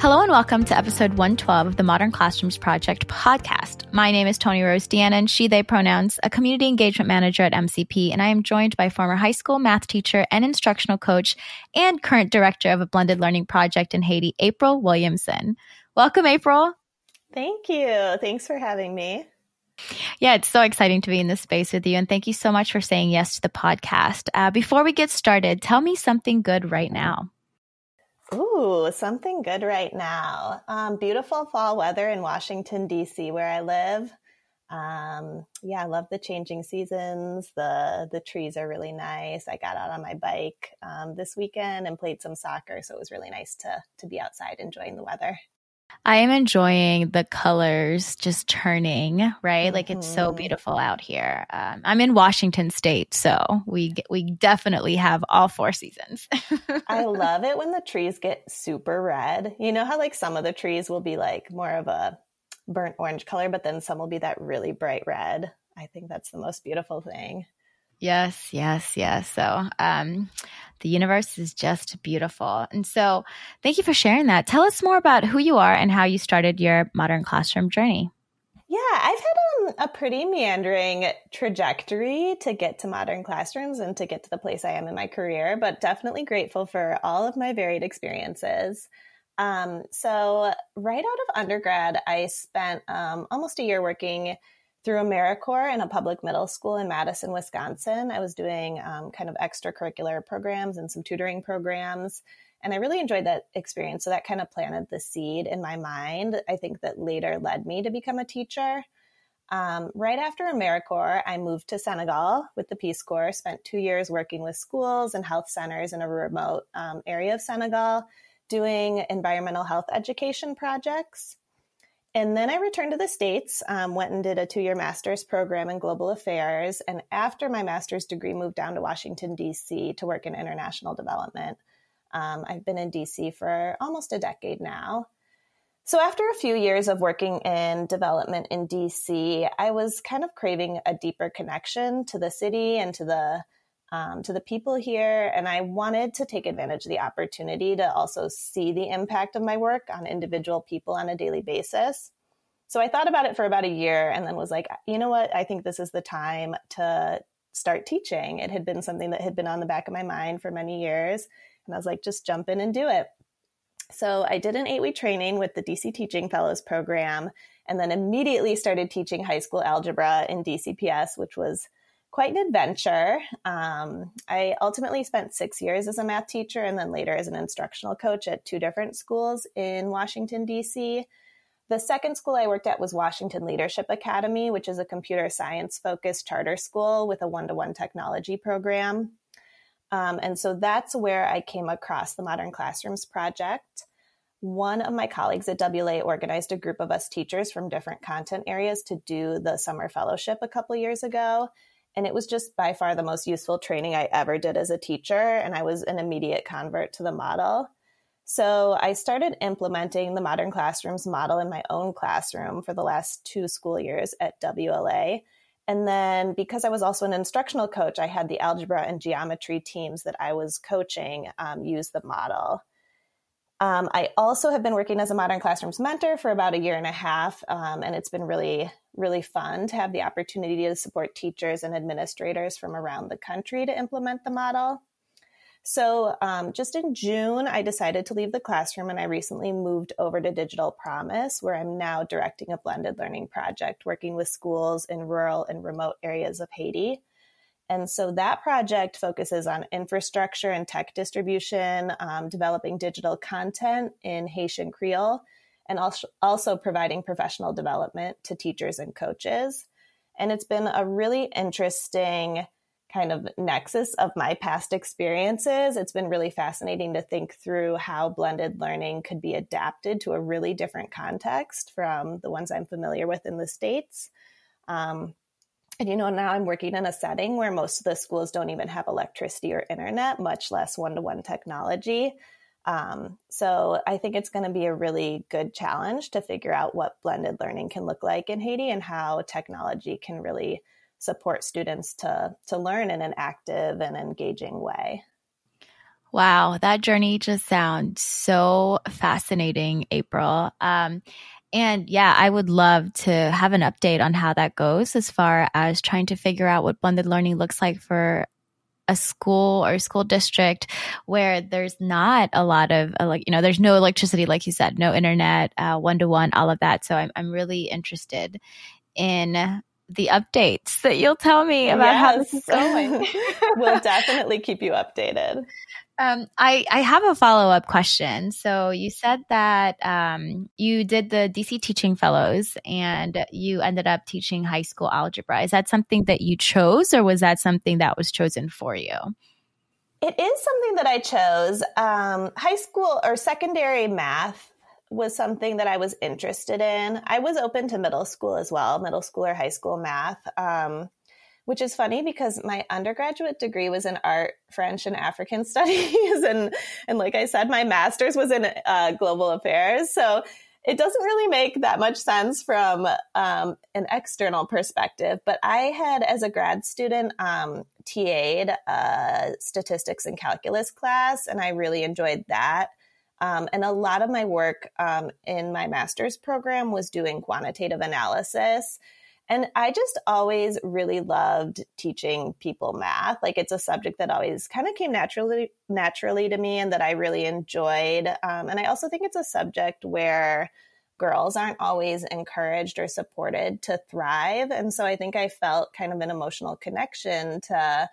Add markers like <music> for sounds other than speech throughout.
Hello and welcome to episode 112 of the Modern Classrooms Project podcast. My name is Toni Rose Deanon and she, they pronouns, a community engagement manager at MCP, and I am joined by former high school math teacher and instructional coach and current director of a blended learning project in Haiti, April Williamson. Welcome, April. Thank you. Thanks for having me. Yeah, it's so exciting to be in this space with you. And thank you so much for saying yes to the podcast. Uh, before we get started, tell me something good right now. Ooh, something good right now. Um, beautiful fall weather in Washington, D.C., where I live. Um, yeah, I love the changing seasons. The the trees are really nice. I got out on my bike um, this weekend and played some soccer, so it was really nice to to be outside enjoying the weather. I am enjoying the colors just turning, right? Mm-hmm. Like it's so mm-hmm. beautiful out here. Um, I'm in Washington State, so we we definitely have all four seasons. <laughs> I love it when the trees get super red. You know how like some of the trees will be like more of a burnt orange color, but then some will be that really bright red. I think that's the most beautiful thing. Yes, yes, yes. So, um, the universe is just beautiful. And so, thank you for sharing that. Tell us more about who you are and how you started your modern classroom journey. Yeah, I've had um, a pretty meandering trajectory to get to modern classrooms and to get to the place I am in my career, but definitely grateful for all of my varied experiences. Um, so, right out of undergrad, I spent um, almost a year working through AmeriCorps in a public middle school in Madison, Wisconsin. I was doing um, kind of extracurricular programs and some tutoring programs. And I really enjoyed that experience. So that kind of planted the seed in my mind. I think that later led me to become a teacher. Um, right after AmeriCorps, I moved to Senegal with the Peace Corps, spent two years working with schools and health centers in a remote um, area of Senegal, doing environmental health education projects. And then I returned to the States, um, went and did a two year master's program in global affairs. And after my master's degree, moved down to Washington, D.C. to work in international development. Um, I've been in D.C. for almost a decade now. So, after a few years of working in development in DC, I was kind of craving a deeper connection to the city and to the um, to the people here. And I wanted to take advantage of the opportunity to also see the impact of my work on individual people on a daily basis. So I thought about it for about a year and then was like, you know what? I think this is the time to start teaching. It had been something that had been on the back of my mind for many years. And I was like, just jump in and do it. So I did an eight week training with the DC Teaching Fellows program and then immediately started teaching high school algebra in DCPS, which was quite an adventure. Um, I ultimately spent six years as a math teacher and then later as an instructional coach at two different schools in Washington, D.C. The second school I worked at was Washington Leadership Academy, which is a computer science focused charter school with a one to one technology program. Um, and so that's where I came across the Modern Classrooms Project. One of my colleagues at WLA organized a group of us teachers from different content areas to do the summer fellowship a couple years ago. And it was just by far the most useful training I ever did as a teacher. And I was an immediate convert to the model. So I started implementing the modern classrooms model in my own classroom for the last two school years at WLA. And then because I was also an instructional coach, I had the algebra and geometry teams that I was coaching um, use the model. Um, I also have been working as a Modern Classrooms mentor for about a year and a half, um, and it's been really, really fun to have the opportunity to support teachers and administrators from around the country to implement the model. So, um, just in June, I decided to leave the classroom and I recently moved over to Digital Promise, where I'm now directing a blended learning project working with schools in rural and remote areas of Haiti. And so that project focuses on infrastructure and tech distribution, um, developing digital content in Haitian Creole, and also, also providing professional development to teachers and coaches. And it's been a really interesting kind of nexus of my past experiences. It's been really fascinating to think through how blended learning could be adapted to a really different context from the ones I'm familiar with in the States. Um, and you know, now I'm working in a setting where most of the schools don't even have electricity or internet, much less one to one technology. Um, so I think it's going to be a really good challenge to figure out what blended learning can look like in Haiti and how technology can really support students to to learn in an active and engaging way. Wow, that journey just sounds so fascinating, April. Um, and yeah, I would love to have an update on how that goes as far as trying to figure out what blended learning looks like for a school or school district where there's not a lot of uh, like you know there's no electricity like you said no internet one to one all of that so I'm, I'm really interested in the updates that you'll tell me about yes. how this is <laughs> going. we'll <laughs> definitely keep you updated. Um, I, I have a follow up question. So you said that um, you did the DC Teaching Fellows and you ended up teaching high school algebra. Is that something that you chose, or was that something that was chosen for you? It is something that I chose. Um, high school or secondary math was something that I was interested in. I was open to middle school as well, middle school or high school math, um, which is funny because my undergraduate degree was in art, French, and African <laughs> studies, and and like I said, my master's was in uh, global affairs. So it doesn't really make that much sense from um, an external perspective. But I had, as a grad student, um, TA'd a statistics and calculus class, and I really enjoyed that. Um, and a lot of my work um, in my master's program was doing quantitative analysis. And I just always really loved teaching people math. Like it's a subject that always kind of came naturally naturally to me and that I really enjoyed. Um, and I also think it's a subject where girls aren't always encouraged or supported to thrive. And so I think I felt kind of an emotional connection to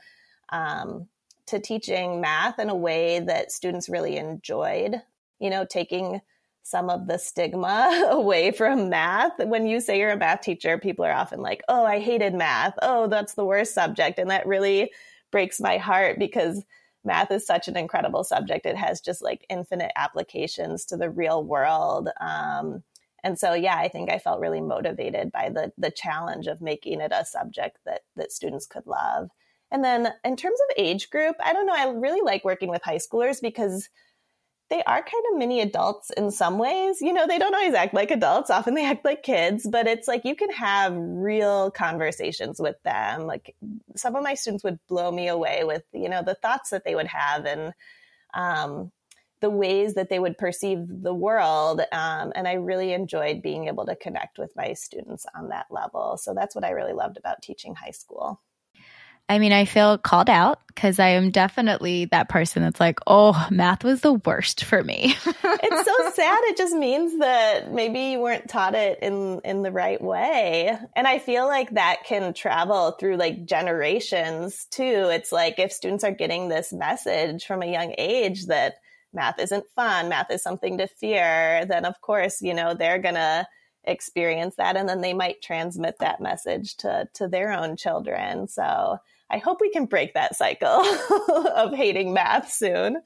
um, to teaching math in a way that students really enjoyed you know, taking some of the stigma <laughs> away from math. When you say you're a math teacher, people are often like, oh, I hated math. Oh, that's the worst subject. And that really breaks my heart because math is such an incredible subject. It has just like infinite applications to the real world. Um, and so, yeah, I think I felt really motivated by the the challenge of making it a subject that that students could love. And then, in terms of age group, I don't know. I really like working with high schoolers because they are kind of mini adults in some ways. You know, they don't always act like adults. Often they act like kids, but it's like you can have real conversations with them. Like some of my students would blow me away with, you know, the thoughts that they would have and um, the ways that they would perceive the world. Um, and I really enjoyed being able to connect with my students on that level. So that's what I really loved about teaching high school. I mean, I feel called out because I am definitely that person that's like, oh, math was the worst for me. <laughs> it's so sad. It just means that maybe you weren't taught it in in the right way. And I feel like that can travel through like generations too. It's like if students are getting this message from a young age that math isn't fun, math is something to fear, then of course, you know, they're going to experience that and then they might transmit that message to to their own children. So I hope we can break that cycle <laughs> of hating math soon.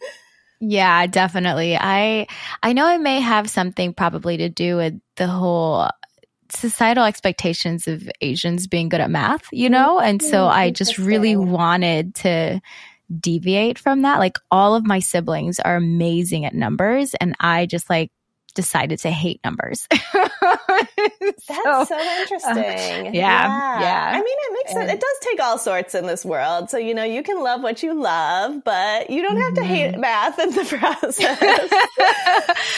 Yeah, definitely. I I know it may have something probably to do with the whole societal expectations of Asians being good at math, you know? Mm-hmm. And so I just really wanted to deviate from that. Like all of my siblings are amazing at numbers and I just like decided to hate numbers. <laughs> That's so, so interesting. Uh, yeah, yeah, yeah. I mean, it makes sense. It does take all sorts in this world. So, you know, you can love what you love, but you don't have to hate mm-hmm. math in the <laughs> process.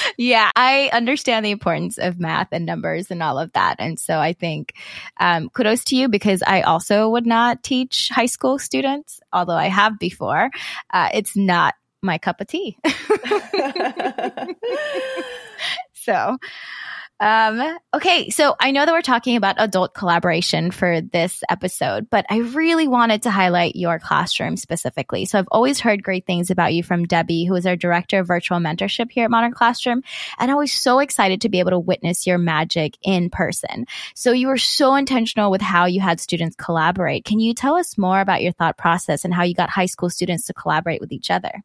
<laughs> yeah, I understand the importance of math and numbers and all of that. And so I think um, kudos to you because I also would not teach high school students, although I have before. Uh, it's not my cup of tea. <laughs> so, Um, okay, so I know that we're talking about adult collaboration for this episode, but I really wanted to highlight your classroom specifically. So I've always heard great things about you from Debbie, who is our director of virtual mentorship here at Modern Classroom. And I was so excited to be able to witness your magic in person. So you were so intentional with how you had students collaborate. Can you tell us more about your thought process and how you got high school students to collaborate with each other?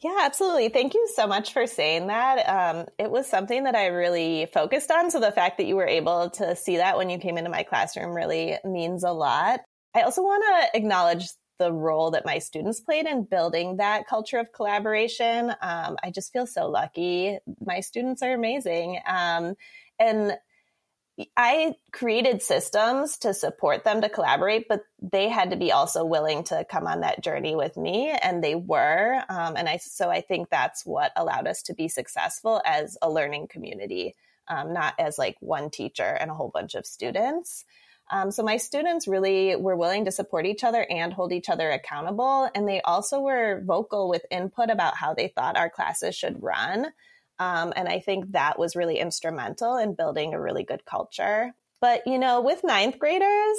Yeah, absolutely. Thank you so much for saying that. Um, it was something that I really focused on. So the fact that you were able to see that when you came into my classroom really means a lot. I also want to acknowledge the role that my students played in building that culture of collaboration. Um, I just feel so lucky. My students are amazing. Um, and I created systems to support them to collaborate, but they had to be also willing to come on that journey with me, and they were. Um, and I so I think that's what allowed us to be successful as a learning community, um, not as like one teacher and a whole bunch of students. Um, so my students really were willing to support each other and hold each other accountable, and they also were vocal with input about how they thought our classes should run. Um, and I think that was really instrumental in building a really good culture. But, you know, with ninth graders,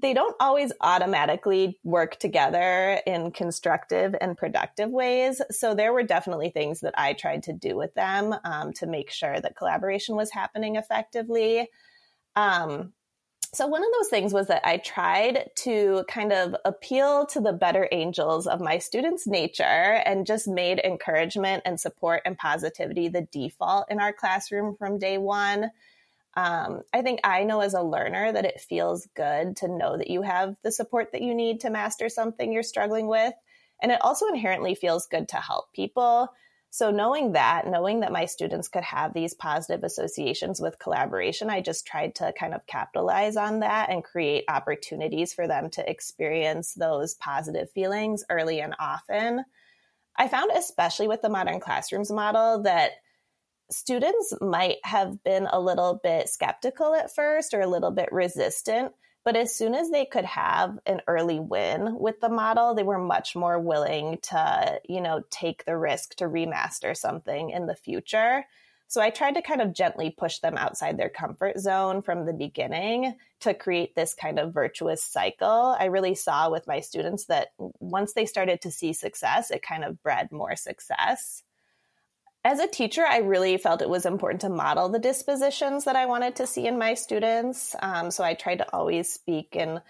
they don't always automatically work together in constructive and productive ways. So there were definitely things that I tried to do with them um, to make sure that collaboration was happening effectively. Um, so, one of those things was that I tried to kind of appeal to the better angels of my students' nature and just made encouragement and support and positivity the default in our classroom from day one. Um, I think I know as a learner that it feels good to know that you have the support that you need to master something you're struggling with. And it also inherently feels good to help people. So, knowing that, knowing that my students could have these positive associations with collaboration, I just tried to kind of capitalize on that and create opportunities for them to experience those positive feelings early and often. I found, especially with the modern classrooms model, that students might have been a little bit skeptical at first or a little bit resistant but as soon as they could have an early win with the model, they were much more willing to, you know, take the risk to remaster something in the future. So I tried to kind of gently push them outside their comfort zone from the beginning to create this kind of virtuous cycle. I really saw with my students that once they started to see success, it kind of bred more success as a teacher, I really felt it was important to model the dispositions that I wanted to see in my students. Um, so I tried to always speak in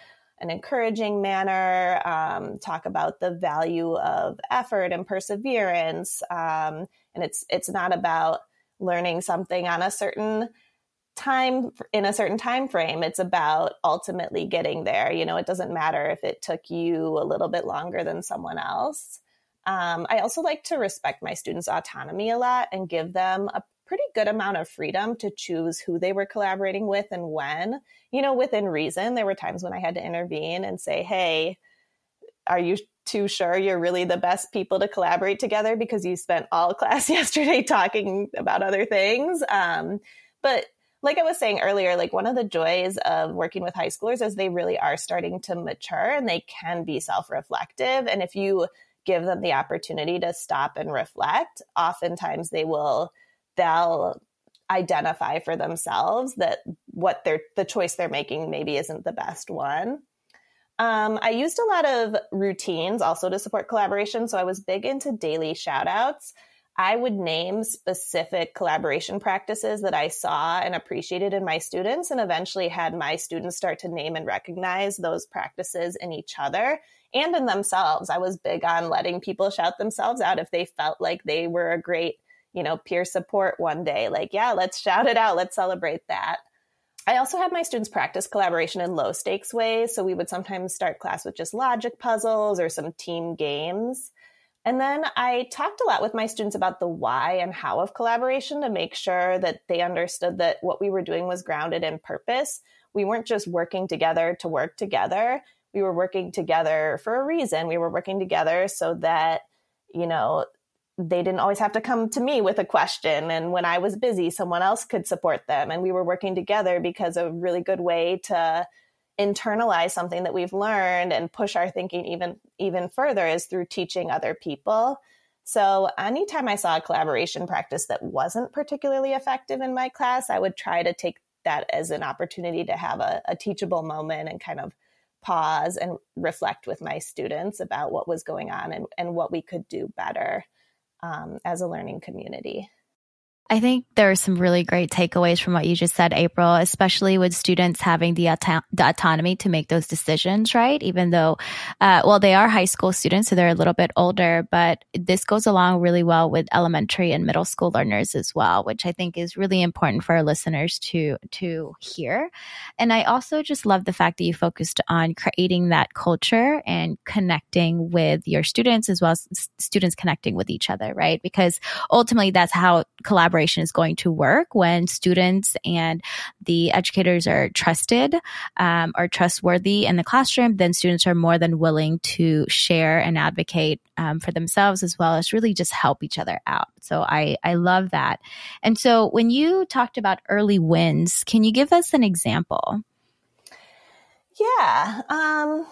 an encouraging manner, um, talk about the value of effort and perseverance. Um, and it's it's not about learning something on a certain time in a certain time frame it's about ultimately getting there you know it doesn't matter if it took you a little bit longer than someone else um, I also like to respect my students' autonomy a lot and give them a pretty good amount of freedom to choose who they were collaborating with and when. You know, within reason, there were times when I had to intervene and say, hey, are you too sure you're really the best people to collaborate together because you spent all <laughs> class yesterday talking about other things? Um, but like I was saying earlier, like one of the joys of working with high schoolers is they really are starting to mature and they can be self reflective. And if you give them the opportunity to stop and reflect, oftentimes they will, they'll identify for themselves that what they're, the choice they're making maybe isn't the best one. Um, I used a lot of routines also to support collaboration. So I was big into daily shout outs. I would name specific collaboration practices that I saw and appreciated in my students, and eventually had my students start to name and recognize those practices in each other and in themselves. I was big on letting people shout themselves out if they felt like they were a great, you know, peer support one day. Like, yeah, let's shout it out. Let's celebrate that. I also had my students practice collaboration in low stakes ways. So we would sometimes start class with just logic puzzles or some team games. And then I talked a lot with my students about the why and how of collaboration to make sure that they understood that what we were doing was grounded in purpose. We weren't just working together to work together we were working together for a reason. We were working together so that, you know, they didn't always have to come to me with a question. And when I was busy, someone else could support them. And we were working together because a really good way to internalize something that we've learned and push our thinking even even further is through teaching other people. So, anytime I saw a collaboration practice that wasn't particularly effective in my class, I would try to take that as an opportunity to have a, a teachable moment and kind of pause and reflect with my students about what was going on and, and what we could do better um, as a learning community. I think there are some really great takeaways from what you just said, April, especially with students having the, auto- the autonomy to make those decisions, right? Even though, uh, well, they are high school students, so they're a little bit older, but this goes along really well with elementary and middle school learners as well, which I think is really important for our listeners to, to hear. And I also just love the fact that you focused on creating that culture and connecting with your students as well as students connecting with each other, right? Because ultimately that's how collaboration collaboration is going to work when students and the educators are trusted um, are trustworthy in the classroom then students are more than willing to share and advocate um, for themselves as well as really just help each other out. So i i love that. And so when you talked about early wins can you give us an example? Yeah um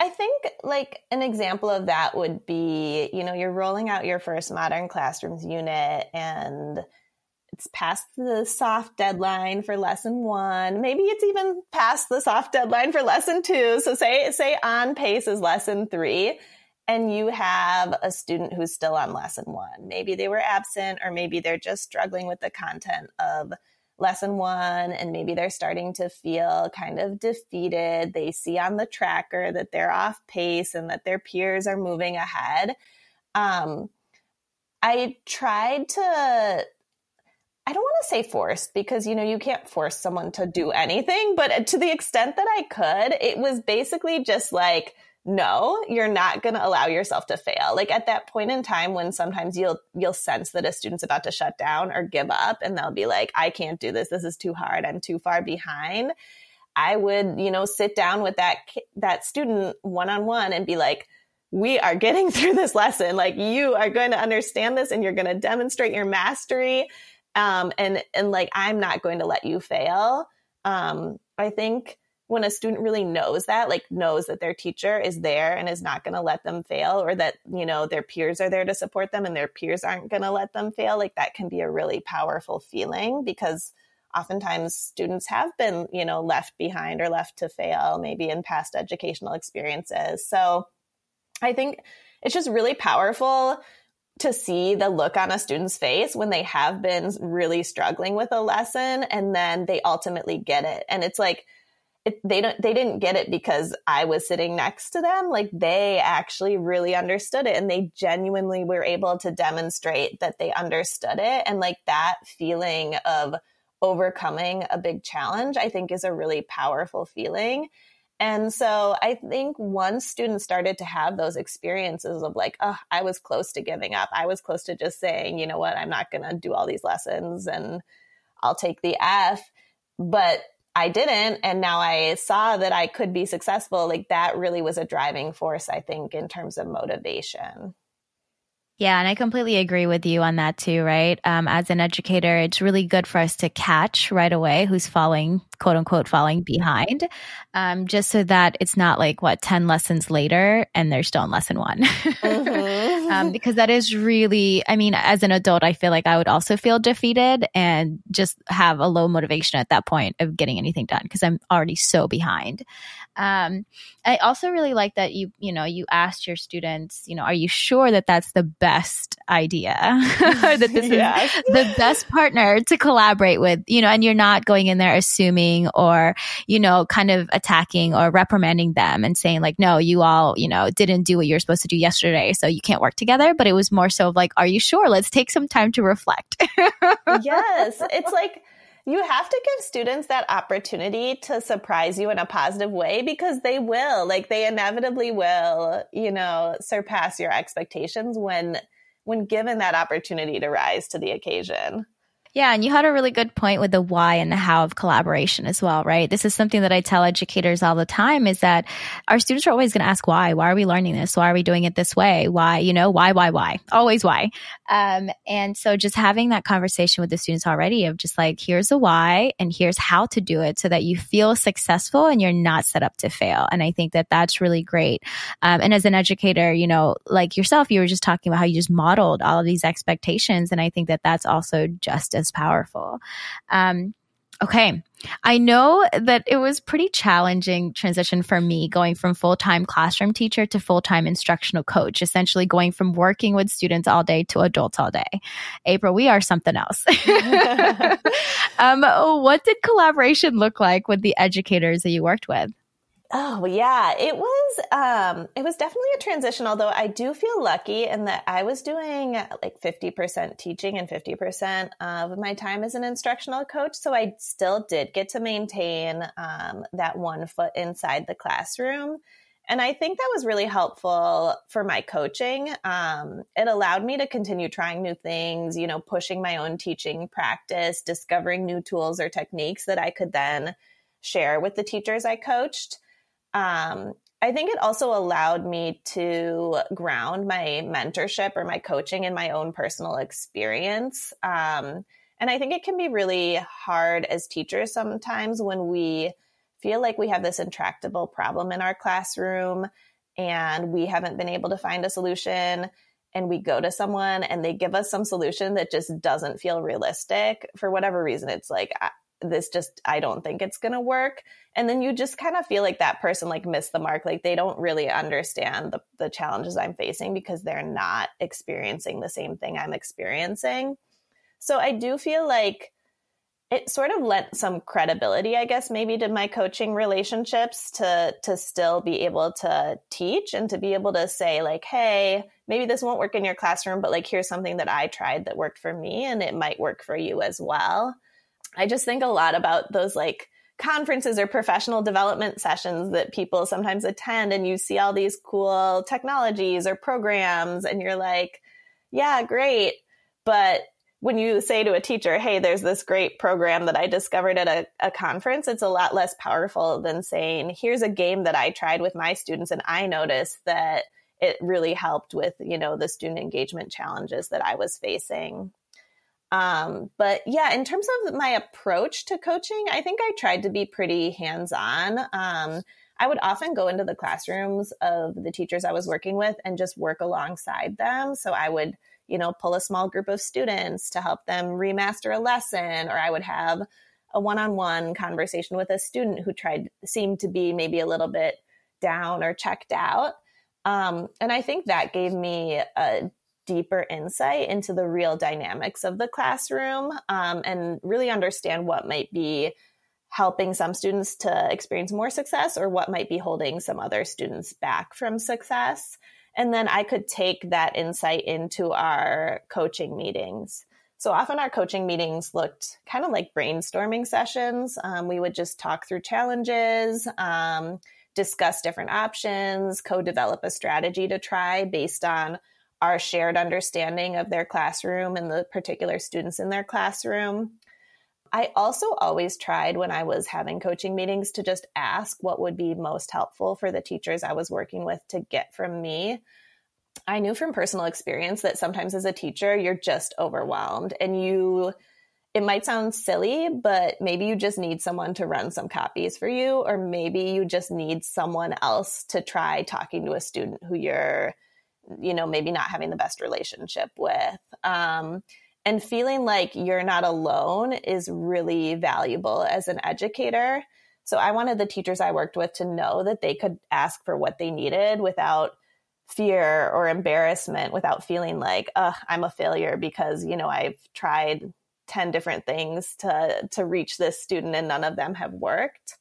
I think like an example of that would be, you know, you're rolling out your first modern classrooms unit and it's past the soft deadline for lesson one. Maybe it's even past the soft deadline for lesson two. So say, say on pace is lesson three and you have a student who's still on lesson one. Maybe they were absent or maybe they're just struggling with the content of lesson one and maybe they're starting to feel kind of defeated. They see on the tracker that they're off pace and that their peers are moving ahead. Um, I tried to I don't want to say forced because you know you can't force someone to do anything, but to the extent that I could, it was basically just like no, you're not going to allow yourself to fail. Like at that point in time when sometimes you'll you'll sense that a student's about to shut down or give up and they'll be like I can't do this. This is too hard. I'm too far behind. I would, you know, sit down with that that student one on one and be like we are getting <laughs> through this lesson. Like you are going to understand this and you're going to demonstrate your mastery. Um, and, and like, I'm not going to let you fail. Um, I think when a student really knows that, like knows that their teacher is there and is not going to let them fail, or that, you know, their peers are there to support them and their peers aren't going to let them fail, like that can be a really powerful feeling because oftentimes students have been, you know, left behind or left to fail, maybe in past educational experiences. So I think it's just really powerful to see the look on a student's face when they have been really struggling with a lesson and then they ultimately get it. And it's like, it, they don't they didn't get it because I was sitting next to them like they actually really understood it and they genuinely were able to demonstrate that they understood it and like that feeling of overcoming a big challenge I think is a really powerful feeling and so I think once students started to have those experiences of like, oh, I was close to giving up. I was close to just saying, you know what, I'm not going to do all these lessons and I'll take the F. But I didn't. And now I saw that I could be successful. Like that really was a driving force, I think, in terms of motivation. Yeah, and I completely agree with you on that too, right? Um, as an educator, it's really good for us to catch right away who's falling, quote unquote, falling behind, um, just so that it's not like, what, 10 lessons later and they're still in lesson one. Mm-hmm. <laughs> um, because that is really, I mean, as an adult, I feel like I would also feel defeated and just have a low motivation at that point of getting anything done because I'm already so behind. Um, I also really like that you, you know, you asked your students, you know, are you sure that that's the best idea <laughs> that this is <laughs> the best partner to collaborate with, you know, and you're not going in there assuming or, you know, kind of attacking or reprimanding them and saying like, no, you all, you know, didn't do what you're supposed to do yesterday. So you can't work together. But it was more so like, are you sure? Let's take some time to reflect. <laughs> yes. It's like, you have to give students that opportunity to surprise you in a positive way because they will like they inevitably will you know surpass your expectations when when given that opportunity to rise to the occasion Yeah, and you had a really good point with the why and the how of collaboration as well, right? This is something that I tell educators all the time is that our students are always going to ask why. Why are we learning this? Why are we doing it this way? Why, you know, why, why, why? Always why. Um, and so just having that conversation with the students already of just like, here's the why and here's how to do it so that you feel successful and you're not set up to fail. And I think that that's really great. Um, and as an educator, you know, like yourself, you were just talking about how you just modeled all of these expectations. And I think that that's also just as powerful. Um, Okay. I know that it was pretty challenging transition for me going from full-time classroom teacher to full-time instructional coach, essentially going from working with students all day to adults all day. April, we are something else. <laughs> <laughs> um, what did collaboration look like with the educators that you worked with? Oh yeah, it was um it was definitely a transition although I do feel lucky in that I was doing like 50% teaching and 50% of my time as an instructional coach so I still did get to maintain um, that one foot inside the classroom and I think that was really helpful for my coaching. Um, it allowed me to continue trying new things, you know, pushing my own teaching practice, discovering new tools or techniques that I could then share with the teachers I coached. Um, I think it also allowed me to ground my mentorship or my coaching in my own personal experience. Um, and I think it can be really hard as teachers sometimes when we feel like we have this intractable problem in our classroom and we haven't been able to find a solution and we go to someone and they give us some solution that just doesn't feel realistic for whatever reason it's like this just i don't think it's going to work. And then you just kind of feel like that person like missed the mark. Like they don't really understand the, the challenges i'm facing because they're not experiencing the same thing i'm experiencing. So i do feel like it sort of lent some credibility i guess maybe to my coaching relationships to to still be able to teach and to be able to say like hey maybe this won't work in your classroom but like here's something that i tried that worked for me and it might work for you as well I just think a lot about those like conferences or professional development sessions that people sometimes attend and you see all these cool technologies or programs and you're like, yeah, great. But when you say to a teacher, hey, there's this great program that I discovered at a, a, conference, it's a lot less powerful than saying, here's a game that I tried with my students and I noticed that it really helped with, you know, the student engagement challenges that I was facing. Um, but yeah, in terms of my approach to coaching, I think I tried to be pretty hands on. Um, I would often go into the classrooms of the teachers I was working with and just work alongside them. So I would, you know, pull a small group of students to help them remaster a lesson, or I would have a one on one conversation with a student who tried, seemed to be maybe a little bit down or checked out. Um, and I think that gave me a deeper insight into the real dynamics of the classroom um, and really understand what might be helping some students to experience more success or what might be holding some other students back from success. And then I could take that insight into our coaching meetings. So often our coaching meetings looked kind of like brainstorming sessions. Um, we would just talk through challenges, um, discuss different options, co develop a strategy to try based on our shared understanding of their classroom and the particular students in their classroom. I also always tried when I was having coaching meetings to just ask what would be most helpful for the teachers I was working with to get from me. I knew from personal experience that sometimes as a teacher, you're just overwhelmed and you, it might sound silly, but maybe you just need someone to run some copies for you, or maybe you just need someone else to try talking to a student who you're you know, maybe not having the best relationship with. Um, and feeling like you're not alone is really valuable as an educator. So I wanted the teachers I worked with to know that they could ask for what they needed without fear or embarrassment, without feeling like, I'm a failure because, you know, I've tried 10 different things to to reach this student and none of them have worked.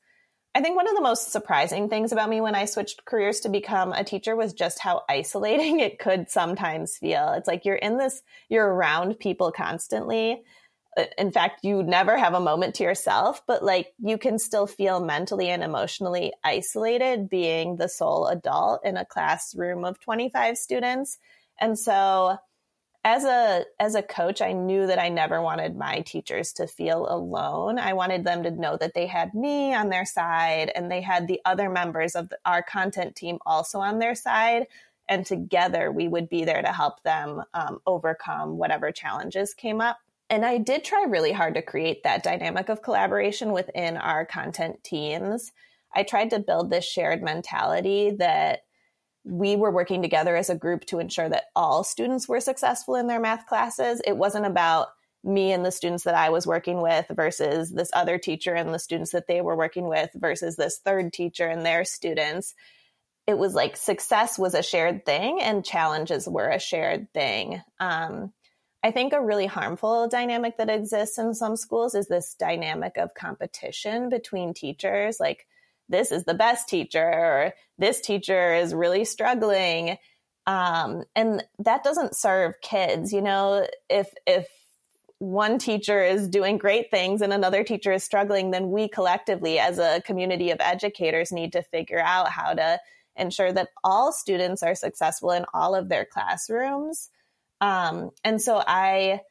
I think one of the most surprising things about me when I switched careers to become a teacher was just how <laughs> isolating it could sometimes feel. It's like you're in this, you're around people constantly. Uh, in fact, you never have a moment to yourself, but like you can still feel mentally and emotionally isolated being the sole adult in a classroom of 25 students. And so as a as a coach i knew that i never wanted my teachers to feel alone. I wanted them to know that they had me on their side and they had the other members of the, our content team also on their side. And together we would be there to help them um, overcome whatever challenges came up. And i did try really hard to create that dynamic of collaboration within our content teams. I tried to build this shared mentality that we were working together as a group to ensure that all students were successful in their math classes. It wasn't about me and the students that I was working with versus this other teacher and the students that they were working with versus this third teacher and their students. It was like success was a shared thing and challenges were a shared thing. Um, I think a really harmful dynamic that exists in some schools is this dynamic of competition between teachers. Like, this is the best teacher or this teacher is really struggling. Um, and that doesn't serve kids you know? If if one teacher is doing great things and another teacher is struggling then we collectively as a community of educators need to figure out how to ensure that all students are successful in all of their classrooms. Um, and so i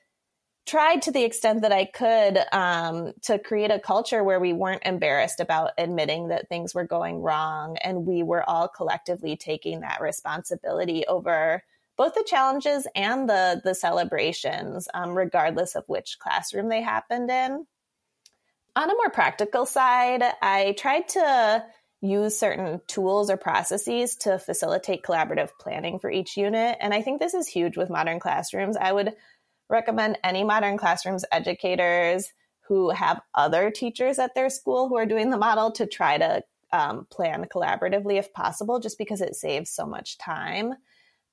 tried to the extent that I could um, to create a culture where we weren't embarrassed about admitting that things were going wrong. And we were all collectively taking that responsibility over both the challenges and the, the celebrations, um, regardless of which classroom they happened in. On a more practical side, I tried to use certain tools or processes to facilitate collaborative planning for each unit. And I think this is huge with modern classrooms. I would recommend any modern classrooms educators who have other teachers at their school who are doing the model to try to um, plan collaboratively if possible, just because it saves so much time.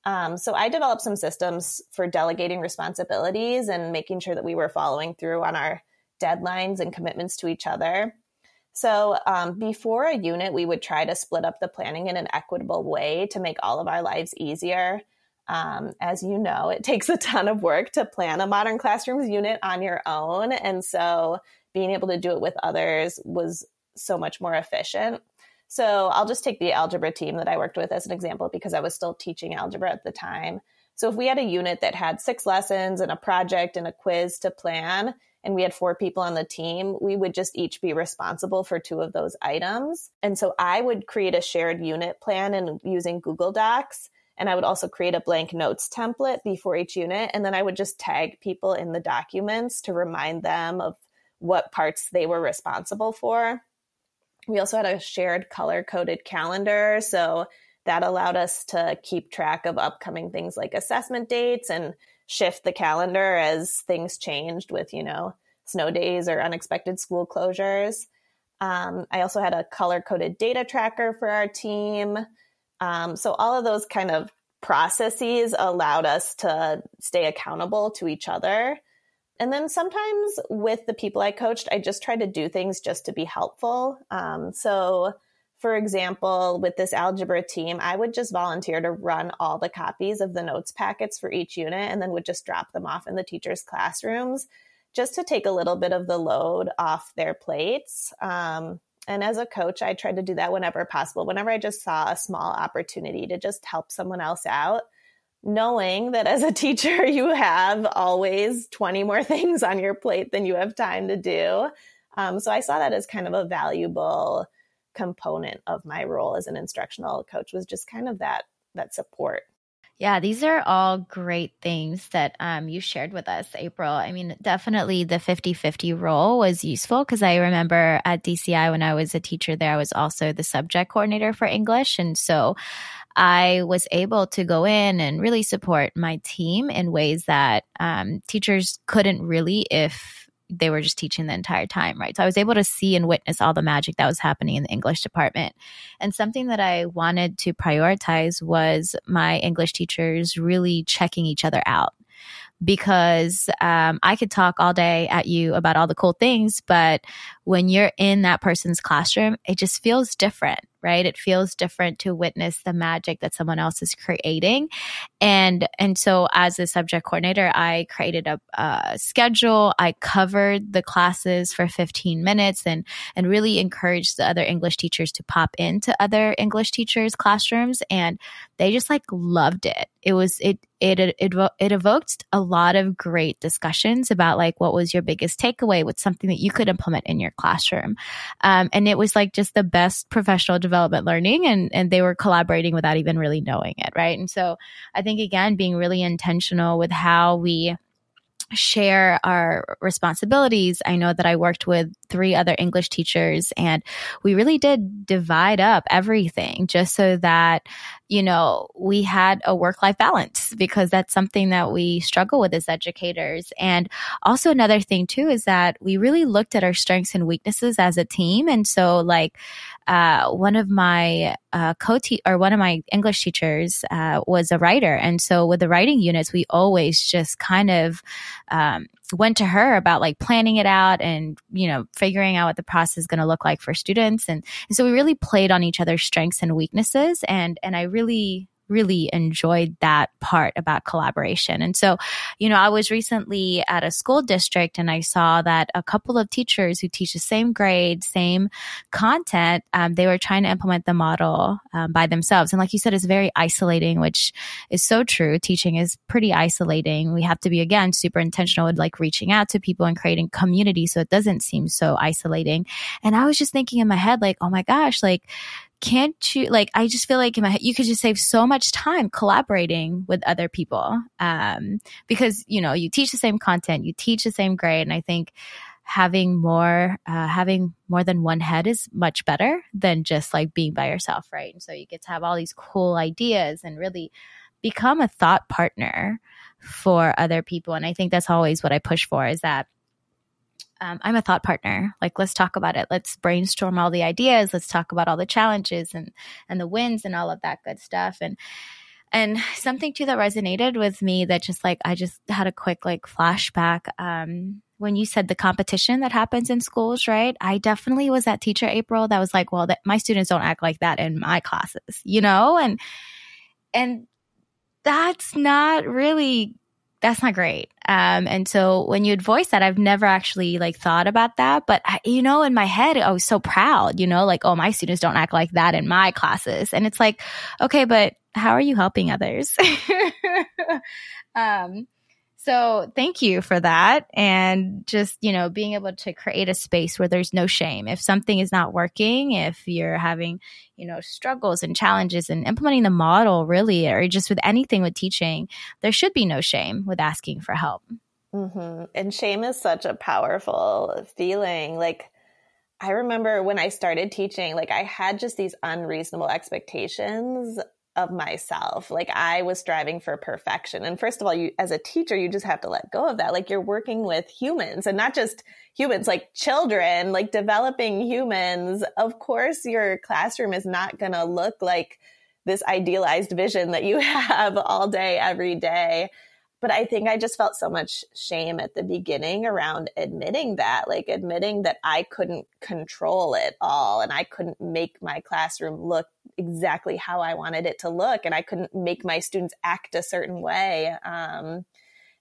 Um, so I developed some systems for delegating responsibilities and making sure that we were following through on our deadlines and commitments to each other. So um, before a unit, we would try to split up the planning in an equitable way to make all of our lives easier. Um, as you know, it <laughs> takes a ton of work to plan a modern classrooms unit on your own. And so being able to do it with others was so much more efficient. So I'll just take the algebra team that I worked with as an example because I was still teaching algebra at the time. So if we had a unit that had six lessons and a project and a quiz to plan, and we had four people on the team, we would just each be responsible for two of those items. And so I would create a shared unit plan and using Google Docs and I would also create a blank notes template before each unit. And then I would just tag people in the documents to remind them of what parts they were responsible for. We also had a shared color coded calendar. So that allowed us to keep track of upcoming things like assessment dates and shift the calendar as things changed with, you know, snow days or unexpected school closures. Um, I also had a color coded data tracker for our team. Um, so all of those kind of processes allowed us to stay accountable to each other. And then sometimes with the people I coached, I just tried to do things just to be helpful. Um, so, for example, with this algebra team, I would just volunteer to run all the copies of the notes packets for each unit and then would just drop them off in the teachers' classrooms just to take a little bit of the load off their plates. Um, and as a coach, I tried to do that whenever possible, whenever I just saw a small opportunity to just help someone else out, knowing that as a <laughs> teacher, you have always 20 more <laughs> things on your plate than you have time to do. Um, so I saw that as kind of a valuable component of my role as an instructional coach was just kind of that that support yeah, these are all great things that um, you shared with us, April. I mean, definitely the 50 50 role was useful because I remember at DCI when I was a teacher there, I was also the subject coordinator for English. And so I was able to go in and really support my team in ways that um, teachers couldn't really if they were just teaching the entire time, right? So I was able to see and witness all the magic that was happening in the English department. And something that I wanted to prioritize was my English teachers really checking each other out because um, I could talk all day at you about all the cool things, but when you're in that person's classroom, it just feels different right? It feels different to witness the magic that someone else is creating. And and so as a subject coordinator i created a, a, schedule. I covered the classes for 15 minutes and and really encouraged the other english teachers to pop into other english teachers classrooms and they just like loved it. It was it it it, it evoked a lot of great discussions about like what was your biggest takeaway? With something that you could implement in your classroom? Um, and it was like just the best professional development learning and and they were collaborating without even really knowing it right? And so i think again being really intentional with how we share our responsibilities. I know that I worked with three other English teachers and we really did divide up everything just so that, you know, we had a work life balance because that's something that we struggle with as educators. And also another thing too is that we really looked at our strengths and weaknesses as a team. And so like, uh, one of my uh, co or one of my English teachers uh, was a writer, and so with the writing units, we always just kind of um, went to her about like planning it out and you know figuring out what the process is going to look like for students, and, and so we really played on each other's strengths and weaknesses, and and I really really enjoyed that part about collaboration. And so, you know, I was recently at a school district and I saw that a couple of teachers who teach the same grade, same content, um, they were trying to implement the model um, by themselves. And like you said, it's very isolating, which is so true. Teaching is pretty isolating. We have to be, again, super intentional with like reaching out to people and creating community so it doesn't seem so isolating. And I was just thinking in my head, like, oh my gosh, like, can't you like i just feel like in my head, you could just save so much time collaborating with other people um, because you know you teach the same content you teach the same grade and i think having more uh, having more than one head is much better than just like being by yourself right? And so you get to have all these cool ideas and really become a thought partner for other people and i think that's always what i push for is that um, I'm a thought partner. Like, let's talk about it. Let's brainstorm all the ideas. Let's talk about all the challenges and and the wins and all of that good stuff. And and something too that resonated with me that just like I just had a quick like flashback. Um, when you said the competition that happens in schools, right? I definitely was that teacher, April, that was like, well, that my students don't act like that in my classes, you know, and and that's not really that's not great. Um, and so when you'd voice that, I've never actually like thought about that, but I, you know, in my head, I was so proud, you know, like, oh, my students don't act like that in my classes. And it's like, okay, but how are you helping others? <laughs> um, so thank you for that. And just, you know, being able to create a space where there's no shame. If something is not working, if you're having, you know, struggles and challenges and implementing the model really, or just with anything with teaching, there should be no shame with asking for help. Mm-hmm. And shame is such a powerful feeling. Like, I remember when I started teaching, like I had just these unreasonable expectations of myself. Like I was striving for perfection. And first of all, you as a teacher, you just have to let go of that. Like you're working with humans and not just humans, like children, like developing humans. Of course, your classroom is not going to look like this idealized vision that you <laughs> have all day every day but I think I just felt so much shame at the beginning around admitting that, like admitting that I couldn't control it all and I couldn't make my classroom look exactly how I wanted it to look and I couldn't make my students act a certain way. Um,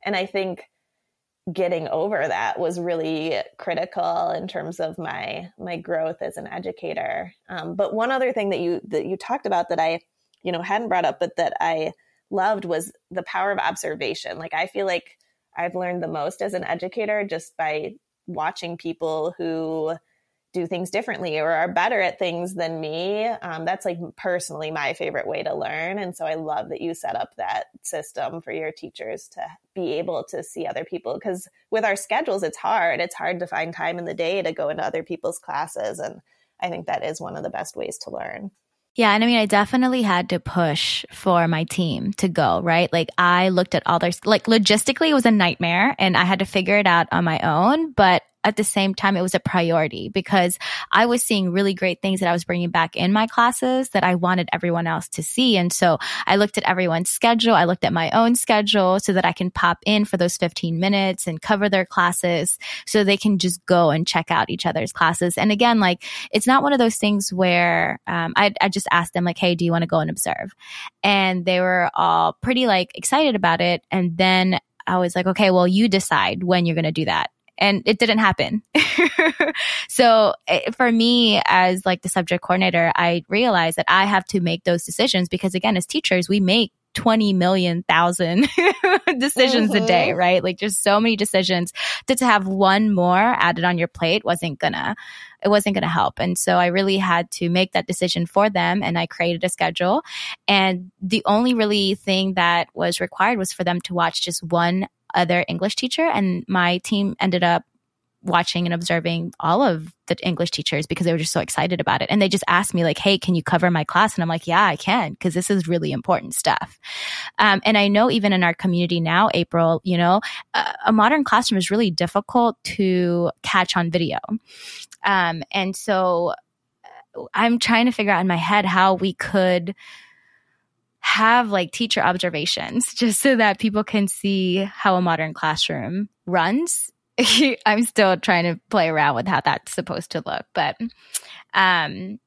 and I think getting over that was really critical in terms of my my growth as an educator. Um, but one other thing that you that you talked about that I, you know, hadn't brought up, but that I loved was the power of observation. Like I feel like I've learned the most as an educator just by watching people who do things differently or are better at things than me. Um, that's like personally my favorite way to learn. And so I love that you set up that system for your teachers to be able to see other people. Because with our schedules, it's hard. It's hard to find time in the day to go into other people's classes. And I think that is one of the best ways to learn. Yeah. And I mean, I definitely had to push for my team to go, right? Like I looked at all their, like logistically, it was a nightmare and I had to figure it out on my own. But at the same time, it was a priority because I was seeing really great things that I was bringing back in my classes that I wanted everyone else to see. And so I looked at everyone's schedule. I looked at my own schedule so that I can pop in for those 15 minutes and cover their classes so they can just go and check out each other's classes. And again, like it's not one of those things where um, I, I just asked them like, Hey, do you want to go and observe? And they were all pretty like excited about it. And then I was like, okay, well, you decide when you're going to do that and it didn't happen. <laughs> so it, for me as like the subject coordinator, I realized that I have to make those decisions because again, as teachers, we make 20 million thousand <laughs> decisions mm-hmm. a day, mm-hmm. right? Like just so many decisions that to have one more added on your plate wasn't gonna, it wasn't gonna help. And so I really had to make that decision for them and I created a schedule. And the only really thing that was required was for them to watch just one other English teacher. And my team ended up watching and observing all of the English teachers because they were just so excited about it. And they just asked me like, Hey, can you cover my class? And I'm like, yeah, I can because this is really important stuff. Um, and I know even in our community now, April, you know, a, a modern classroom is really difficult to catch on video. Um, and so uh, I'm trying to figure out in my head how we could have like teacher observations <laughs> just so that people can see how a modern classroom runs. <laughs> I'm still trying to play around with how that's supposed to look, but um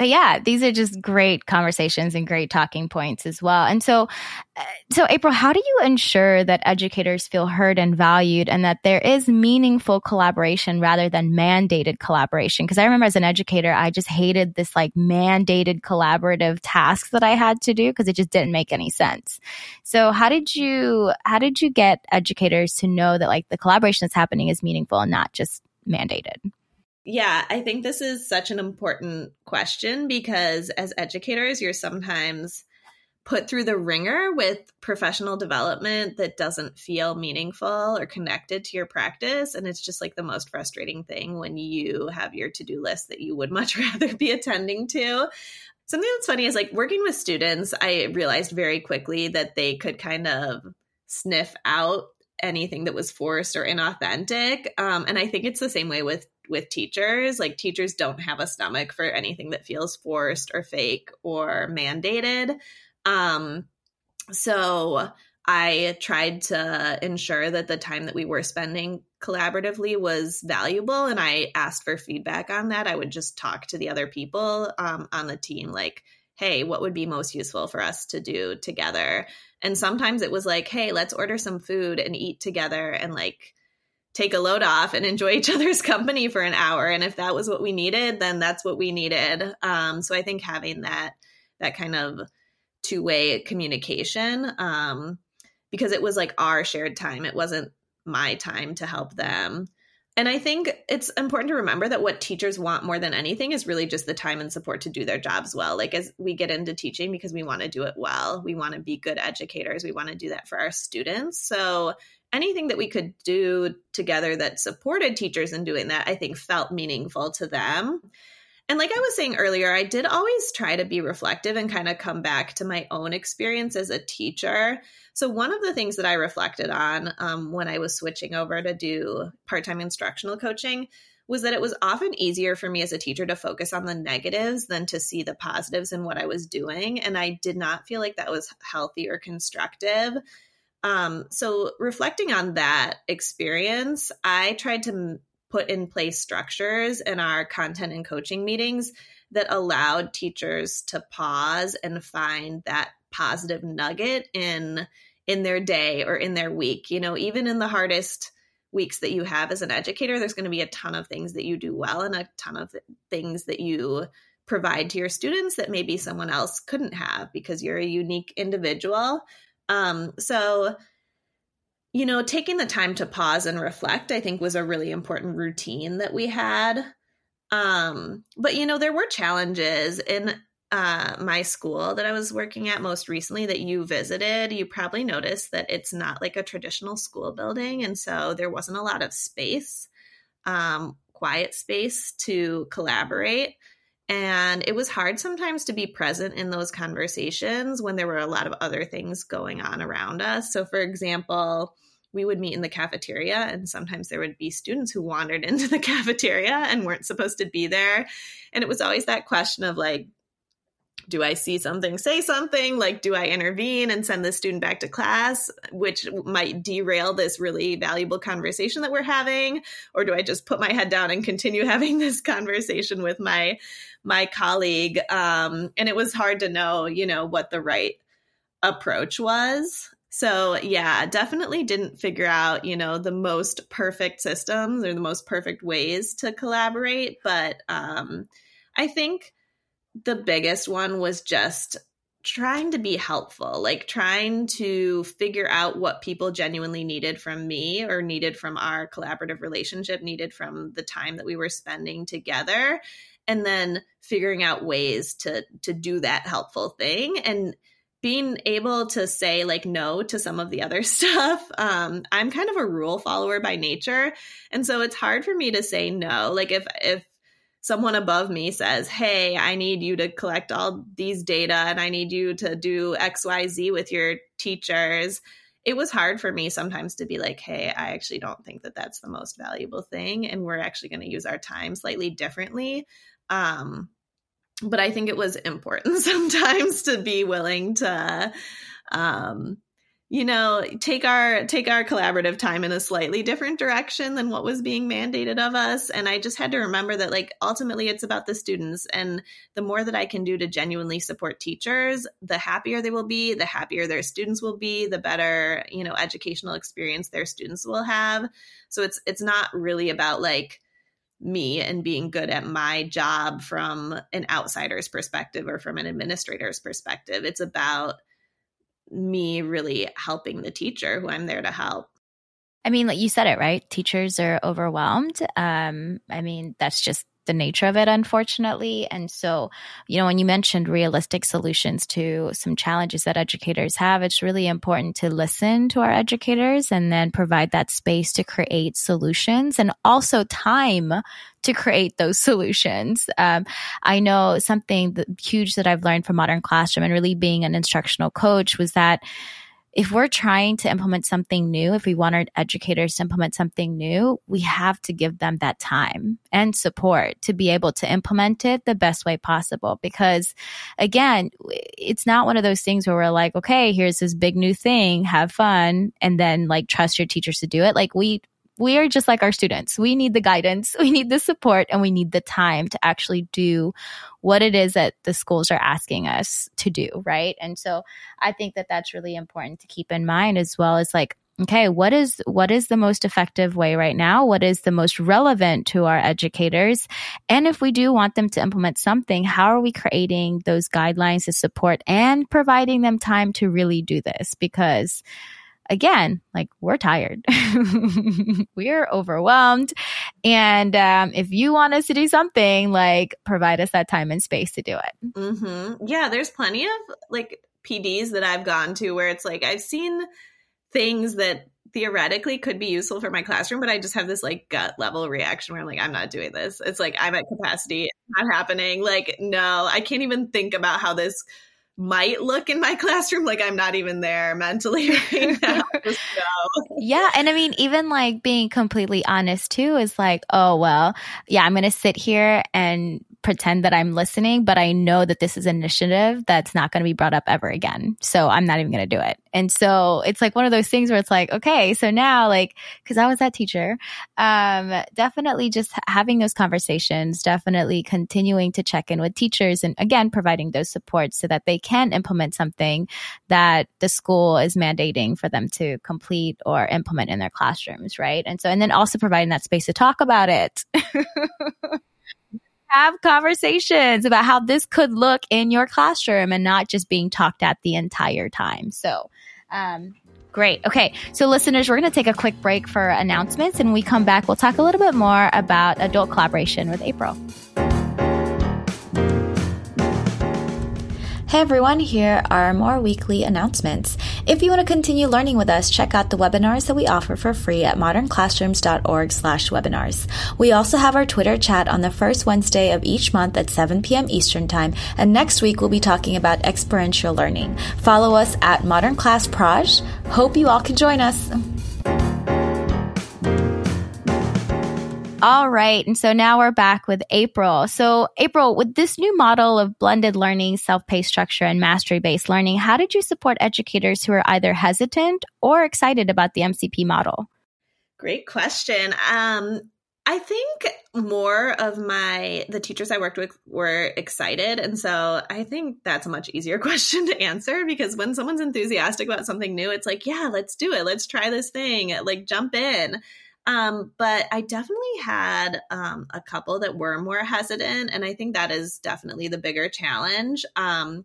but yeah, these are just great conversations and great talking points as well. And so, uh, so April, how do you ensure that educators feel heard and valued and that there is meaningful collaboration rather than mandated collaboration? Because I remember as an educator, I just hated this like mandated collaborative tasks that I had to do because it just didn't make any sense. So how did you, how did you get educators to know that like the collaboration that's happening is meaningful and not just mandated? Yeah, I think this is such an important question because as educators, you're sometimes put through the ringer with professional development that doesn't feel meaningful or connected to your practice. And it's just like the most frustrating thing when you have your to do list that you would much <laughs> rather be attending to. Something that's funny is like working with students, I realized very quickly that they could kind of sniff out anything that was forced or inauthentic. Um, and I think it's the same way with with teachers. Like teachers don't have a stomach for anything that feels forced or fake or mandated. Um, so I tried to ensure that the time that we were spending collaboratively was valuable, and I asked for feedback on that. I would just talk to the other people um, on the team, like, "Hey, what would be most useful for us to do together?" And sometimes it was like, "Hey, let's order some food and eat together," and like take a load off and enjoy each <laughs> other's company for an hour. And if that was what we needed, then that's what we needed. Um, so I think having that that kind of two way communication, um, because it was like our shared time, it wasn't my time to help them. And I think it's important to remember that what teachers want more than anything is really just the time and support to do their jobs well. Like, as we get into teaching, because we want to do it well, we want to be good educators, we want to do that for our students. So, anything that we could do together that supported teachers in doing that, I think felt meaningful to them. And like I was saying earlier, I did always try to be reflective and kind of come back to my own experience as a teacher. So, one of the things that I reflected on um, when I was switching over to do part time instructional coaching was that it was often easier for me as a teacher to focus on the negatives than to see the positives in what I was doing. And I did not feel like that was healthy or constructive. Um, so, reflecting on that experience, I tried to put in place structures in our content and coaching meetings that allowed teachers to pause and find that positive nugget in in their day or in their week. You know even in the hardest weeks that you have as an educator there's going to be a ton of things that you do well and a ton of things that you provide to your students that maybe someone else couldn't have because you're a unique individual um, so, you know, taking the time to pause and reflect, I think was a really important routine that we had. Um, but, you know, there were challenges in uh, my school that I was working at most recently that you visited. You probably noticed that it's not like a traditional school building. And so there wasn't a lot of space, um, quiet space to collaborate. And it was hard sometimes to be present in those conversations when there were a lot of other things going on around us. So, for example, we would meet in the cafeteria and sometimes there would be students who wandered <laughs> into the cafeteria and weren't supposed to be there and it was always that question of like do I see something, say something? Like, do I intervene and send the student back to class, which might derail this really valuable conversation that we're having? Or do I just put my head down and continue <laughs> having this conversation with my my colleague? Um, and it was hard to know, you know, what the right approach was. So, yeah, definitely didn't figure out, you know, the most perfect systems or the most perfect ways to collaborate. But um, I think the biggest one was just trying to be helpful, like trying to figure out what people genuinely needed from me or needed from our collaborative relationship, needed from the time that we were spending together, and then figuring out ways to to do that helpful thing. And being able to say like no to some of the other <laughs> stuff um i'm kind of a rule follower by nature. And so it's hard for me to say no. Like if if someone above me says hey i need you to collect all these data and i need you to do xyz with your teachers. It was hard for me sometimes to be like hey i actually don't think that that's the most valuable thing and we're actually going to use our time slightly differently. Um but I think it was important <laughs> sometimes to be willing to um you know take our take our collaborative time in a slightly different direction than what was being mandated of us. And i just had to remember that like ultimately it's about the students. And the more that i can do to genuinely support teachers the happier they will be the happier their students will be the better you know educational experience their students will have. So it's it's not really about like me and being good at my job from an outsider's perspective or from an administrator's perspective. It's about me really helping the teacher who I'm there to help. I mean, like you said it, right? Teachers are overwhelmed. Um, I mean, that's just the nature of it, unfortunately. And so, you know, when you mentioned realistic solutions to some challenges that educators have, it's really important to listen to our educators and then provide that space to create solutions and also time to create those <laughs> solutions. Um, I know something that, huge that I've learned from Modern Classroom and really being an instructional coach was that if we're trying to implement something new, if we want our educators to implement something new, we have to give them that time and support to be able to implement it the best way possible. Because again, it's not one of those things where we're like, okay, here's this big new thing, have fun, and then like trust your teachers to do it. Like we, we are just like our students. We need the guidance, <laughs> we need the support, and we need the time to actually do what it is that the schools are asking us to do, right? And so I think that that's really important to keep in mind as well as like okay what is what is the most effective way right now what is the most relevant to our educators and if we do want them to implement something how are we creating those guidelines to support and providing them time to really do this because again, like we're tired, <laughs> we're overwhelmed. And um, if you want us to do something, like provide us that time and space to do it. Mm-hmm. Yeah, there's plenty of like PDs that I've gone to where it's like I've seen things that theoretically could be useful for my classroom, but I just have this like gut level reaction where I'm like, I'm not doing this. It's like I'm at capacity, it's not happening. Like, no, I can't even think about how this might look in my <laughs> classroom like I'm not even there mentally <laughs> right now. <laughs> yeah. And I mean, even like being completely honest too is like, oh, well, yeah, I'm going to sit here and pretend that I'm listening, but I know that this is an initiative that's not going to be brought up ever again. So I'm not even going to do it. And so it's like one of those things where it's like, okay, so now like, cause I was that teacher, um, definitely just having those conversations, definitely continuing to check in with teachers and again, providing those supports so that they can implement something that the school is mandating for them to complete or implement in their classrooms. Right. And so, and then also providing that space to talk about it. <laughs> have conversations about how this could look in your classroom and not just being talked at the entire time. So, um, Great. Okay. So, listeners, we're going to take a quick break for announcements. And we come back, we'll talk a little bit more about adult collaboration with April. Hey everyone, here are more weekly announcements. If you want to continue learning with us, check out the webinars that we offer for free at modernclassrooms.org slash webinars. We also have our Twitter chat on the first Wednesday of each month at 7 p.m. Eastern Time, and next week we'll be talking about experiential learning. Follow us at Modern Class Proj. Hope you all can join us. All right. And so now we're back with April. So, April, with this new model of blended learning, self paced structure, and mastery based learning, how did you support educators who are either hesitant or excited about the MCP model? Great question. Um, I think more of my the teachers I worked with were excited and so I think that's a much easier <laughs> question to answer because when someone's enthusiastic about something new it's like yeah let's do it let's try this thing like jump in um, but I definitely had um, a couple that were more hesitant, and I think that is definitely the bigger challenge. Um,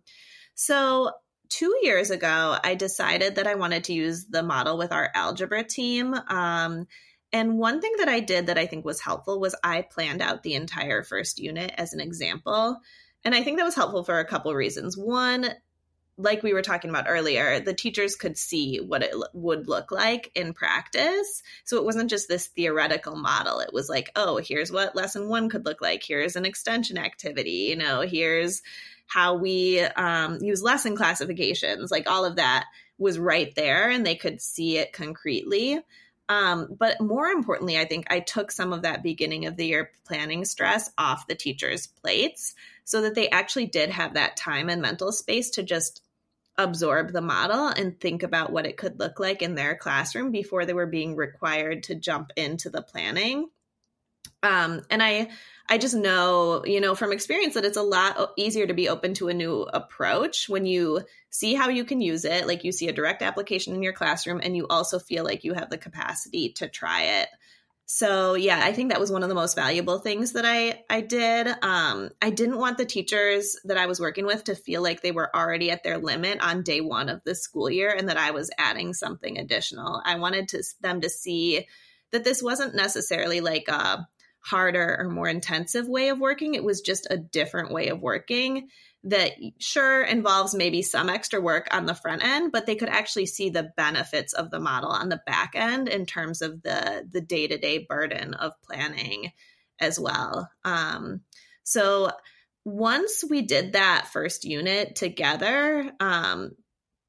so, two years ago, I decided that I wanted to use the model with our algebra team. Um, and one thing that I did that I think was helpful was I planned out the entire first unit as an example. And I think that was helpful for a couple reasons. One, like we were talking about earlier, the teachers could see what it would look like in practice. So it wasn't just this theoretical model. It was like, oh, here's what lesson one could look like. Here's an extension activity. You know, here's how we um, use lesson classifications. Like all of that was right there and they could see it concretely. Um, but more importantly, I think I took some of that beginning of the year planning stress off the teachers' plates so that they actually did have that time and mental space to just absorb the model and think about what it could look like in their classroom before they were being required to jump into the planning. Um, and I, I just know, you know, from experience that it's a lot easier to be open to a new approach when you see how you can use it, like you see a direct application in your classroom, and you also feel like you have the capacity to try it so yeah i think that was one of the most valuable things that i i did. Um, i didn't want the teachers that i was working with to feel like they were already at their limit on day one of the school year and that i was adding something additional. I wanted to them to see that this wasn't necessarily like a harder or more intensive way of working. It was just a different way of working that sure involves maybe some extra work on the front end but they could actually see the benefits of the model on the back end in terms of the the day-to-day burden of planning as well. Um, so once we did that first unit together um,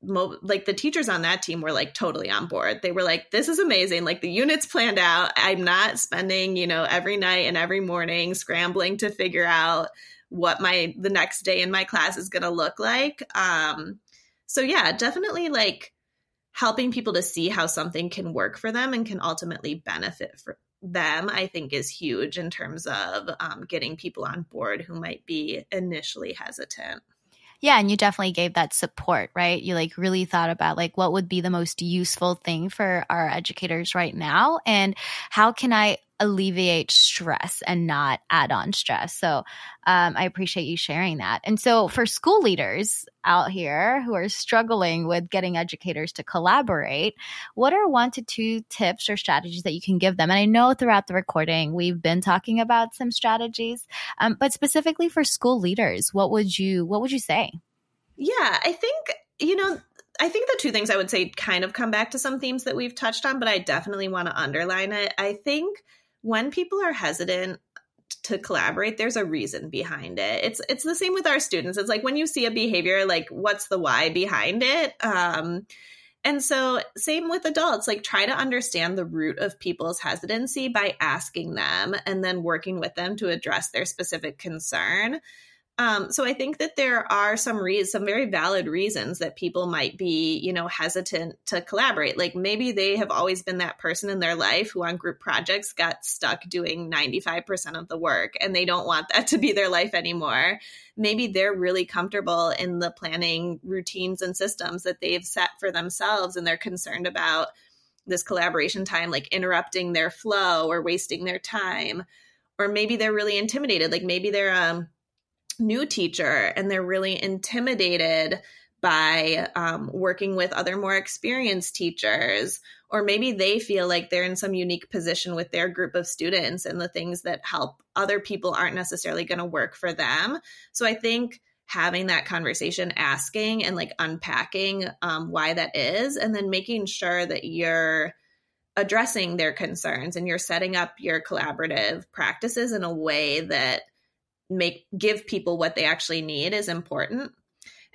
mo- like the teachers on that team were like totally on board. They were like, this is amazing. Like the unit's planned out. I'm not spending, you know, every night and every morning scrambling to figure out what my the next day in my class is going to look like. Um, so yeah, definitely like helping people to see how something can work for them and can ultimately benefit for them, I think is huge in terms of um, getting people on board who might be initially hesitant. Yeah, and you definitely gave that support, right? You like really thought about like what would be the most useful thing for our educators right now and how can I alleviate stress and not add on stress. So um, I appreciate you sharing that. And so for school leaders out here who are struggling with getting educators to collaborate, what are one to two tips or strategies that you can give them? And I know throughout the recording we've been talking about some strategies, um, but specifically for school leaders, what would you what would you say? Yeah, I think you know I think the two things I would say kind of come back to some themes that we've touched on, but I definitely want to underline it. I think when people are hesitant to collaborate there's a reason behind it. It's it's the same with our students. It's like when you see a behavior like what's the why behind it? Um and so same with adults like try to understand the root of people's hesitancy by asking them and then working with them to address their specific concern um, so I think that there are some reasons, some very valid reasons that people might be, you know, hesitant to collaborate. Like maybe they have always been that person in their life who on group projects got stuck doing 95% of the work and they don't want that <laughs> to be their life anymore. Maybe they're really comfortable in the planning routines and systems that they've set for themselves and they're concerned about this collaboration time like interrupting their flow or wasting their time. Or maybe they're really intimidated. Like maybe they're um new teacher and they're really intimidated by um, working with other more experienced teachers or maybe they feel like they're in some unique position with their group of students and the things that help other people aren't necessarily going to work for them. So i think having that conversation asking and like unpacking um, why that is and then making sure that you're addressing their concerns and you're setting up your collaborative practices in a way that make give people what they actually need is important.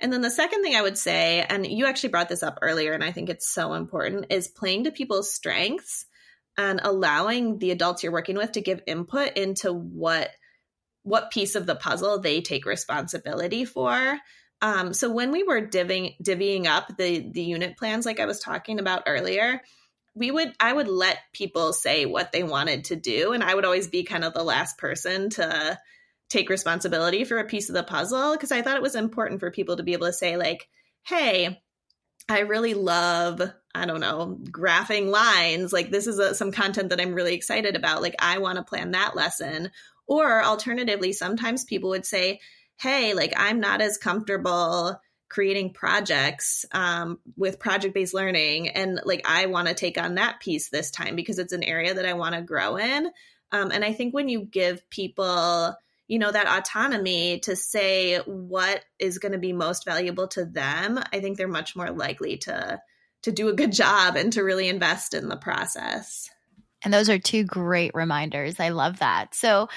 And then the second thing I would say, and you actually brought this up earlier, and I think it's so important, is playing to people's strengths. and allowing the adults you're working with to give input into what what piece of the puzzle they take responsibility for. Um, so when we were divvying divvying up the the unit plans, like I was talking about earlier, we would I would let people say what they wanted to do, and I would always be kind of the last person to take responsibility for a piece of the puzzle because I thought it was important for people to be able to say like, "Hey, I really love I don't know, graphing lines. Like this is a, some content that I'm really excited about. Like I want to plan that lesson. Or alternatively, sometimes people would say, hey, like I'm not as comfortable creating projects um, with project based learning. And like I want to take on that piece this time because it's an area that I want to grow in. Um, and I think when you give people, you know, that autonomy to say what is going to be most valuable to them, I think they're much more likely to to do a good job and to really invest in the process. And those are two great reminders. I love that. So,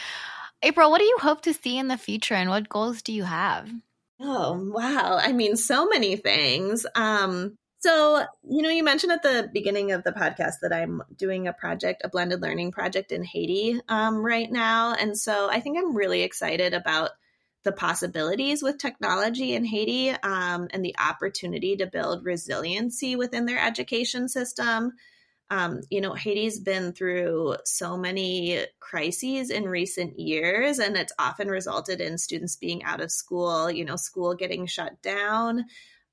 April, what do you hope to see in the future and what goals do you have? Oh, wow. I mean, so many things. Um, so, you know, you mentioned at the beginning of the podcast that I'm doing a project, a blended learning project in Haiti um, right now. And so I think I'm really excited about the possibilities with technology in Haiti um, and the opportunity to build resiliency within their education system. Um, you know, Haiti's been through so many crises in recent years, and it's often resulted in students being out of school, you know, school getting shut down.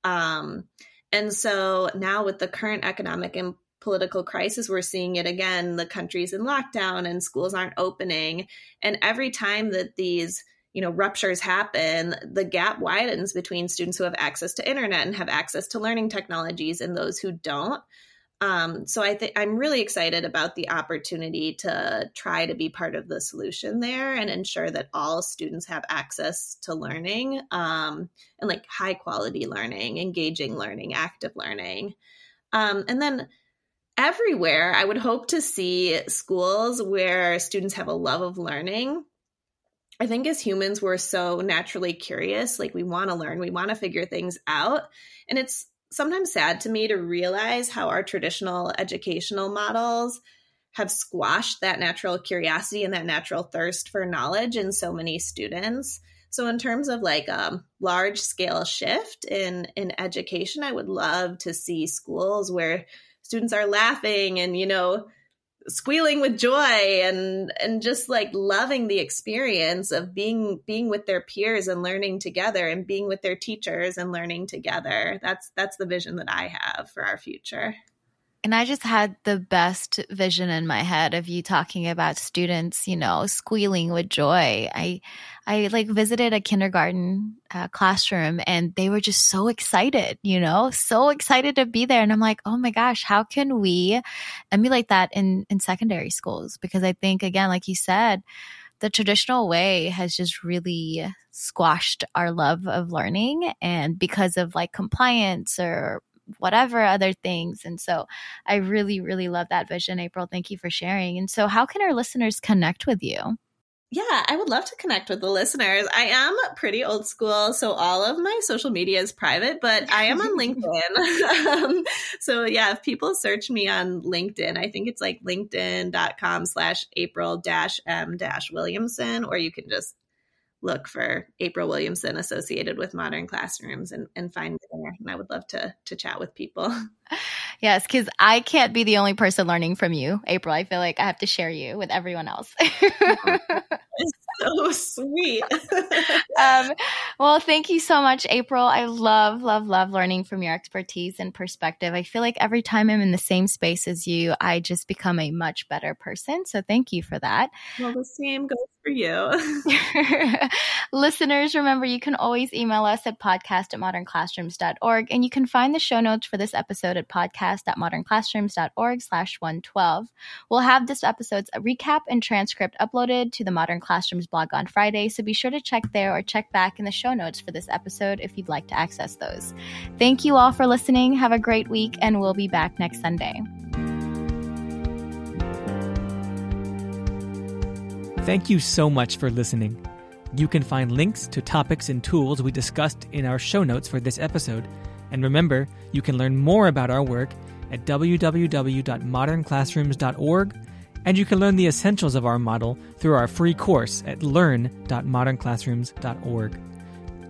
Um, and so now, with the current economic and political crisis, we're seeing it again. The country's in lockdown and schools aren't opening. And every time that these you know ruptures happen the gap widens between students who have access to internet and have access to learning technologies and those who don't um, so I think I'm really excited about the opportunity to try to be part of the solution there and ensure that all students have access to learning um, and like high quality learning, engaging learning, active learning. Um, and then everywhere, I would hope to see schools where students have a love of learning. I think as humans, we're so naturally curious. Like we want to learn, we want to figure things out. And it's sometimes sad to me to realize how our traditional educational models have squashed that natural curiosity and that natural thirst for knowledge in so many students. So in terms of like a large scale shift in in education, I would love to see schools where students are laughing and you know squealing with joy and and just like loving the experience of being being with their peers and learning together and being with their teachers and learning together. That's that's the vision that i have for our future and I just had the best vision in my head of you talking about students, you know, squealing with joy. I, I like visited a kindergarten uh, classroom and they were just so excited, you know, so excited to be there. And I'm like, oh my gosh, how can we emulate that in, in secondary schools? Because I think, again, like you said, the traditional way has just really squashed our love of learning. And because of like compliance or whatever other things. And so I really, really love that vision, April. Thank you for sharing. And so, how can our listeners connect with you? Yeah, I would love to connect with the listeners. I am pretty old school, so all of my social media is private, but I am on <laughs> LinkedIn. <laughs> um, so yeah, if people search me on LinkedIn, I think it's like linkedin.com slash April dash M dash Williamson, or you can just look for April Williamson associated with modern classrooms and, and find me there. And I would love to to chat with people. <laughs> Yes, because I can't be the only person learning from you, April. I feel like I have to share you with everyone else. <laughs> <laughs> so sweet. <laughs> um, well, thank you so much, April. I love, love, love learning from your expertise and perspective. I feel like every time I'm in the same space as you, I just become a much better person. So thank you for that. Well, the same goes for you. <laughs> <laughs> Listeners, remember you can always email us at podcast at modernclassrooms.org and you can find the show notes for this episode at podcast at modernclassrooms.org slash 112. We'll have this episode's recap and transcript uploaded to the Modern Classrooms blog on Friday, so be sure to check there or check back in the show notes for this episode if you'd like to access those. Thank you all for listening. Have a great week, and we'll be back next Sunday. Thank you so much for listening. You can find links to topics and tools we discussed in our show notes for this episode. And remember, you can learn more about our work at www.modernclassrooms.org, and you can learn the essentials of our model through our free course at learn.modernclassrooms.org.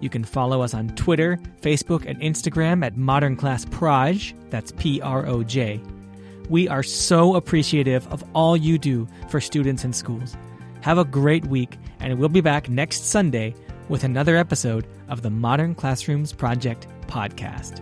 You can follow us on Twitter, Facebook, and Instagram at Modern Class Proj. That's P R O J. We are so appreciative of all you do for students and schools. Have a great week, and we'll be back next Sunday with another episode of the Modern Classrooms Project podcast.